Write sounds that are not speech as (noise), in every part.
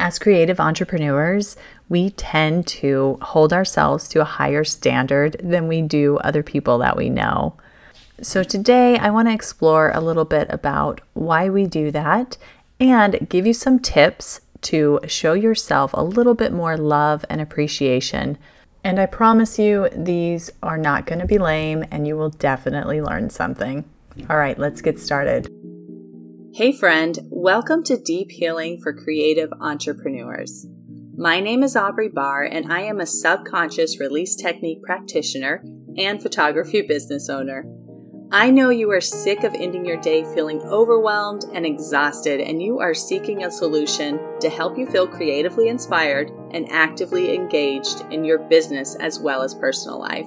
As creative entrepreneurs, we tend to hold ourselves to a higher standard than we do other people that we know. So, today I want to explore a little bit about why we do that and give you some tips to show yourself a little bit more love and appreciation. And I promise you, these are not going to be lame and you will definitely learn something. All right, let's get started. Hey, friend, welcome to Deep Healing for Creative Entrepreneurs. My name is Aubrey Barr, and I am a subconscious release technique practitioner and photography business owner. I know you are sick of ending your day feeling overwhelmed and exhausted, and you are seeking a solution to help you feel creatively inspired and actively engaged in your business as well as personal life.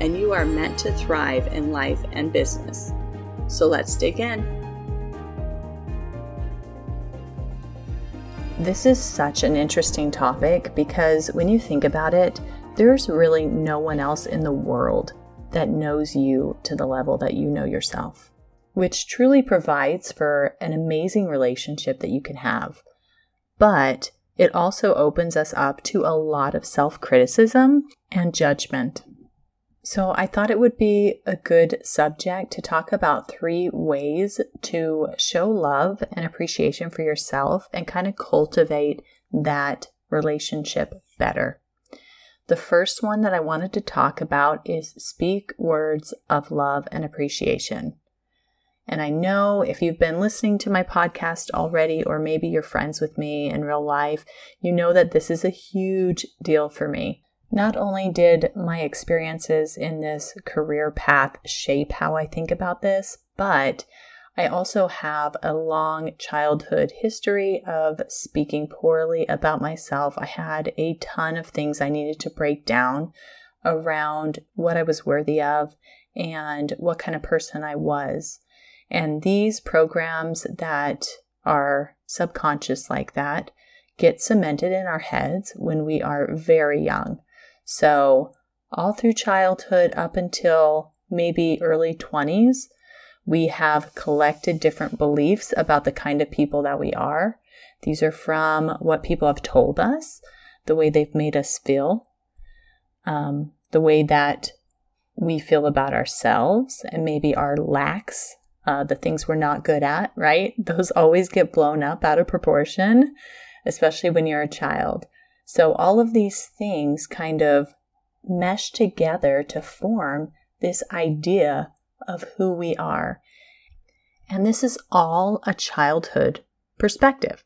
and you are meant to thrive in life and business. So let's dig in. This is such an interesting topic because when you think about it, there's really no one else in the world that knows you to the level that you know yourself, which truly provides for an amazing relationship that you can have. But it also opens us up to a lot of self criticism and judgment. So, I thought it would be a good subject to talk about three ways to show love and appreciation for yourself and kind of cultivate that relationship better. The first one that I wanted to talk about is speak words of love and appreciation. And I know if you've been listening to my podcast already, or maybe you're friends with me in real life, you know that this is a huge deal for me. Not only did my experiences in this career path shape how I think about this, but I also have a long childhood history of speaking poorly about myself. I had a ton of things I needed to break down around what I was worthy of and what kind of person I was. And these programs that are subconscious like that get cemented in our heads when we are very young. So, all through childhood up until maybe early 20s, we have collected different beliefs about the kind of people that we are. These are from what people have told us, the way they've made us feel, um, the way that we feel about ourselves, and maybe our lacks, uh, the things we're not good at, right? (laughs) Those always get blown up out of proportion, especially when you're a child. So all of these things kind of mesh together to form this idea of who we are. And this is all a childhood perspective.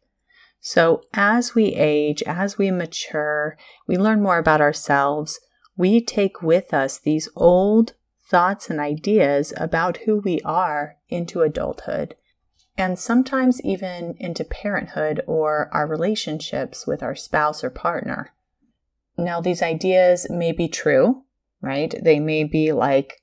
So as we age, as we mature, we learn more about ourselves, we take with us these old thoughts and ideas about who we are into adulthood and sometimes even into parenthood or our relationships with our spouse or partner. Now, these ideas may be true, right? They may be like,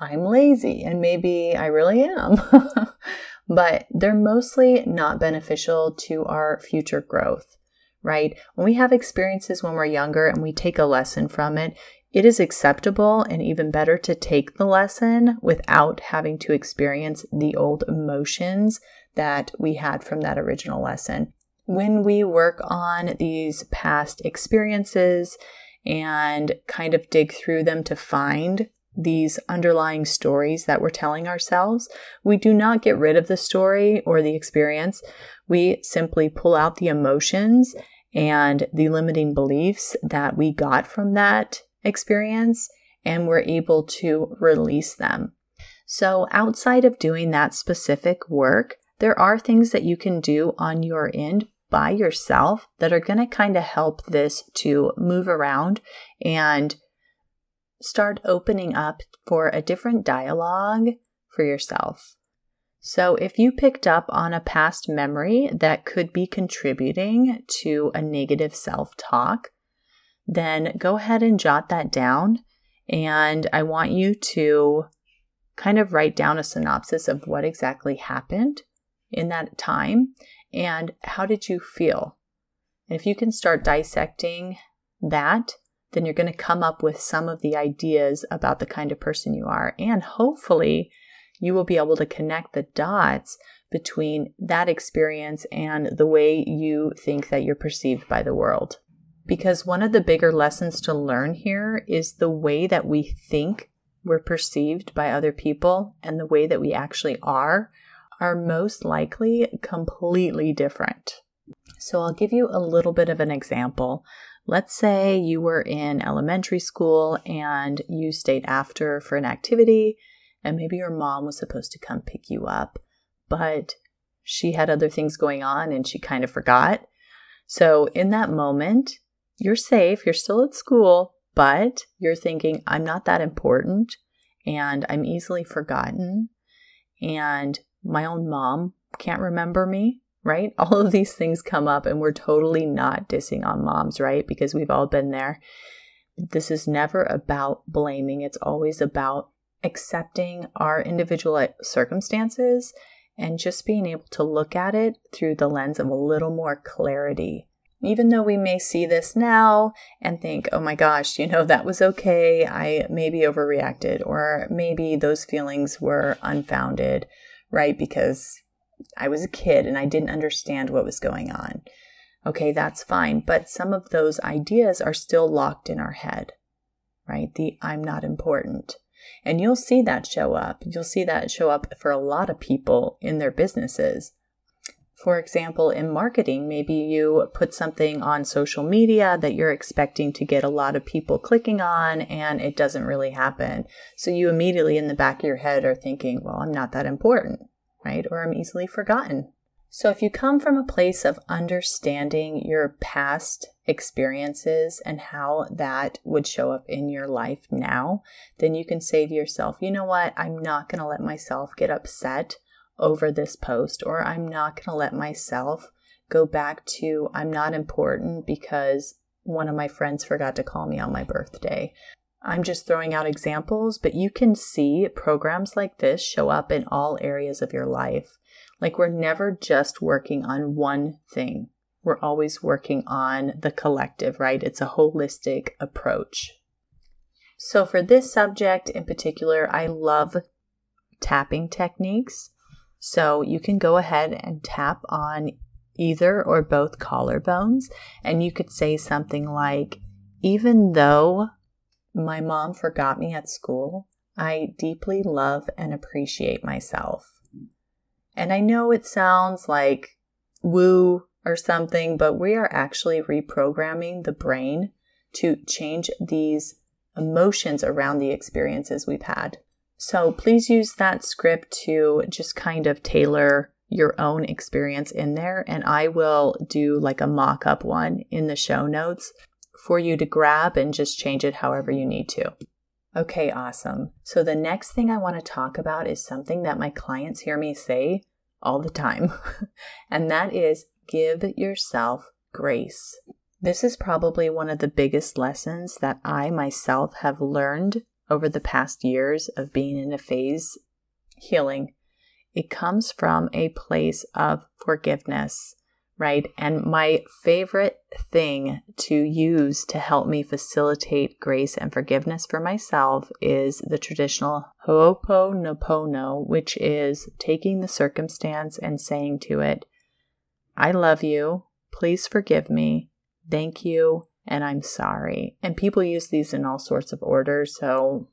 I'm lazy, and maybe I really am. (laughs) but they're mostly not beneficial to our future growth, right? When we have experiences when we're younger and we take a lesson from it, it is acceptable and even better to take the lesson without having to experience the old emotions that we had from that original lesson. When we work on these past experiences and kind of dig through them to find these underlying stories that we're telling ourselves, we do not get rid of the story or the experience. We simply pull out the emotions and the limiting beliefs that we got from that experience and we're able to release them. So, outside of doing that specific work, there are things that you can do on your end by yourself that are going to kind of help this to move around and start opening up for a different dialogue for yourself. So, if you picked up on a past memory that could be contributing to a negative self talk, then go ahead and jot that down. And I want you to kind of write down a synopsis of what exactly happened in that time and how did you feel. And if you can start dissecting that, then you're going to come up with some of the ideas about the kind of person you are. And hopefully, you will be able to connect the dots between that experience and the way you think that you're perceived by the world. Because one of the bigger lessons to learn here is the way that we think we're perceived by other people and the way that we actually are are most likely completely different. So I'll give you a little bit of an example. Let's say you were in elementary school and you stayed after for an activity, and maybe your mom was supposed to come pick you up, but she had other things going on and she kind of forgot. So in that moment, you're safe, you're still at school, but you're thinking, I'm not that important and I'm easily forgotten and my own mom can't remember me, right? (laughs) All of these things come up and we're totally not dissing on moms, right? Because we've all been there. This is never about blaming, it's always about accepting our individual circumstances and just being able to look at it through the lens of a little more clarity even though we may see this now and think, oh my gosh, you know, that was okay, I maybe overreacted, or maybe those feelings were unfounded, right? Because I was a kid and I didn't understand what was going on. Okay, that's fine. But some of those ideas are still locked in our head, right? The I'm not important. And you'll see that show up. You'll see that show up for a lot of people in their businesses. For example, in marketing, maybe you put something on social media that you're expecting to get a lot of people clicking on and it doesn't really happen. So you immediately in the back of your head are thinking, well, I'm not that important, right? Or I'm easily forgotten. So if you come from a place of understanding your past experiences and how that would show up in your life now, then you can say to yourself, you know what? I'm not going to let myself get upset over this post, or I'm not going to let myself go back to I'm not important because one of my friends forgot to call me on my birthday. I'm just throwing out examples, but you can see programs like this show up in all areas of your life. Like we're never just working on one thing. We're always working on the collective, right? It's a holistic approach. So, for this subject in particular, I love tapping techniques. So you can go ahead and tap on either or both collarbones, and you could say something like, Even though my mom forgot me at school, I deeply love and appreciate myself. And I know it sounds like woo or something, but we are actually reprogramming the brain to change these emotions around the experiences we've had. So please use that script to just kind of tailor your own experience in there. And I will do like a mock up one in the show notes for you to grab and just change it however you need to. Okay, awesome. So the next thing I want to talk about is something that my clients hear me say all the time, (laughs) and that is give yourself grace. This is probably one of the biggest lessons that I myself have learned over the past years of being in a phase healing, it comes from a place of forgiveness, right? And my favorite thing to use to help me facilitate grace and forgiveness for myself is the traditional Ho'oponopono, which is taking the circumstance and saying to it, I love you. Please forgive me. Thank you and I'm sorry. And people use these in all sorts of orders. So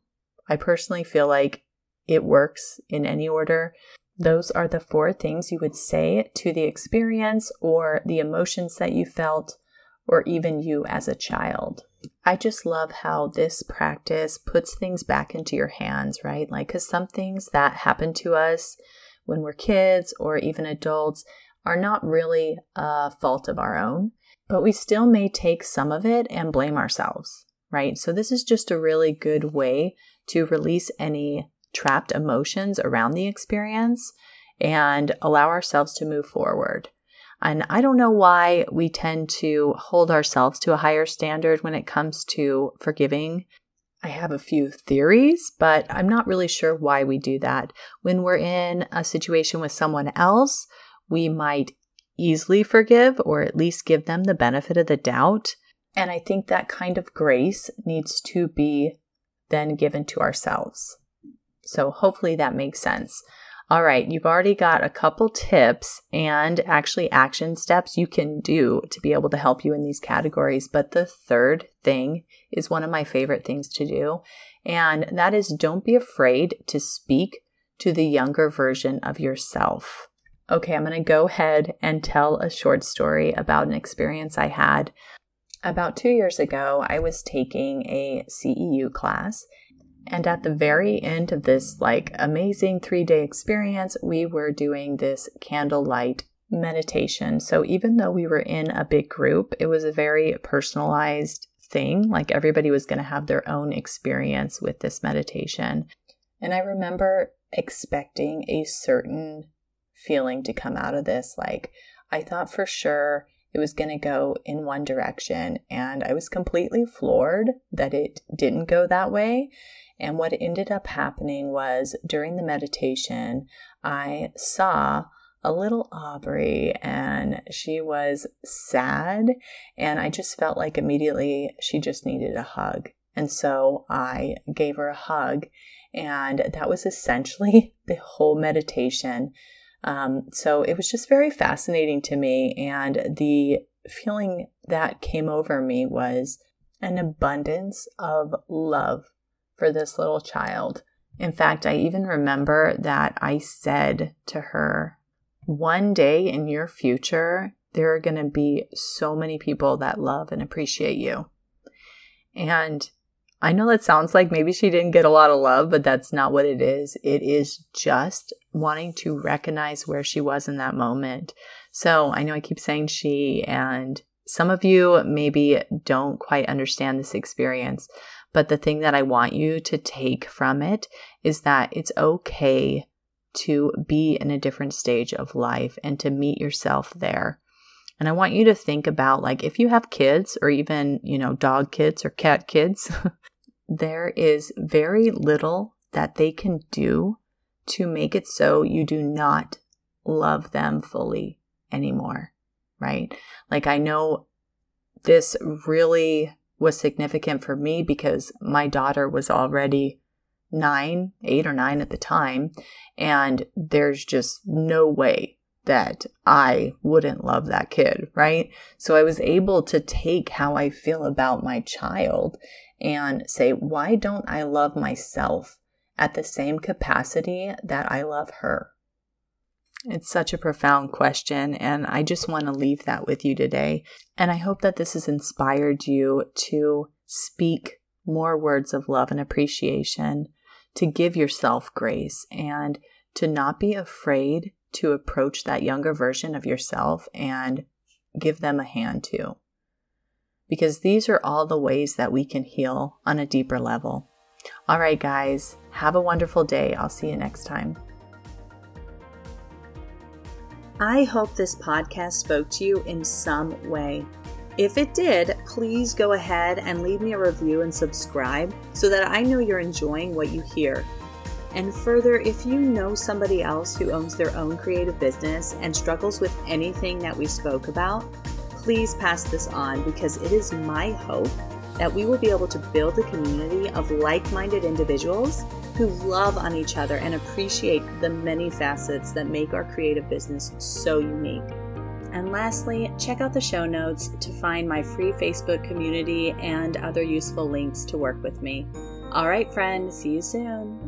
I personally feel like it works in any order. Those are the four things you would say to the experience or the emotions that you felt, or even you as a child. I just love how this practice puts things back into your hands, right? Like, because some things that happen to us when we're kids or even adults are not really a fault of our own but we still may take some of it and blame ourselves, right? So, this is just a really good way to release any trapped emotions around the experience and allow ourselves to move forward. And I don't know why we tend to hold ourselves to a higher standard when it comes to forgiving. I have a few theories, but I'm not really sure why we do that. When we're in a situation with someone else, we might easily forgive or at least give them the benefit of the doubt. And I think that kind of grace needs to be then given to ourselves. So hopefully that makes sense. All right, you've already got a couple tips and actually action steps you can do to be able to help you in these categories. But the third thing is one of my favorite things to do, and that is don't be afraid to speak to the younger version of yourself. Okay, I'm going to go ahead and tell a short story about an experience I had. About two years ago, I was taking a CEU class and at the very end of this like amazing 3-day experience, we were doing this candlelight meditation. So even though we were in a big group, it was a very personalized thing. Like everybody was going to have their own experience with this meditation. And I remember expecting a certain feeling to come out of this. Like I thought for sure it was going to go in one direction, and I was completely floored that it didn't go that way. And what ended up happening was during the meditation, I saw a little Aubrey and she was sad. And I just felt like immediately she just needed a hug. And so I gave her a hug. And that was essentially (laughs) the whole meditation. Um, so it was just very fascinating to me. And the feeling that came over me was an abundance of love for this little child. In fact, I even remember that I said to her, one day in your future, there are going to be so many people that love and appreciate you. And I know that sounds like maybe she didn't get a lot of love, but that's not what it is. It is just wanting to recognize where she was in that moment. So I know I keep saying she, and some of you maybe don't quite understand this experience, but the thing that I want you to take from it is that it's okay to be in a different stage of life and to meet yourself there. And I want you to think about like if you have kids or even, you know, dog kids or cat kids, (laughs) there is very little that they can do to make it so you do not love them fully anymore, right? Like I know this really was significant for me because my daughter was already nine, eight or nine at the time. And there's just no way that I wouldn't love that kid, right? So I was able to take how I feel about my child and say, why don't I love myself at the same capacity that I love her? It's such a profound question, and I just want to leave that with you today. And I hope that this has inspired you to speak more words of love and appreciation, to give yourself grace, and to not be afraid to approach that younger version of yourself and give them a hand too. Because these are all the ways that we can heal on a deeper level. All right, guys, have a wonderful day. I'll see you next time. I hope this podcast spoke to you in some way. If it did, please go ahead and leave me a review and subscribe so that I know you're enjoying what you hear. And further, if you know somebody else who owns their own creative business and struggles with anything that we spoke about, please pass this on because it is my hope that we will be able to build a community of like minded individuals who love on each other and appreciate the many facets that make our creative business so unique. And lastly, check out the show notes to find my free Facebook community and other useful links to work with me. All right, friend, see you soon.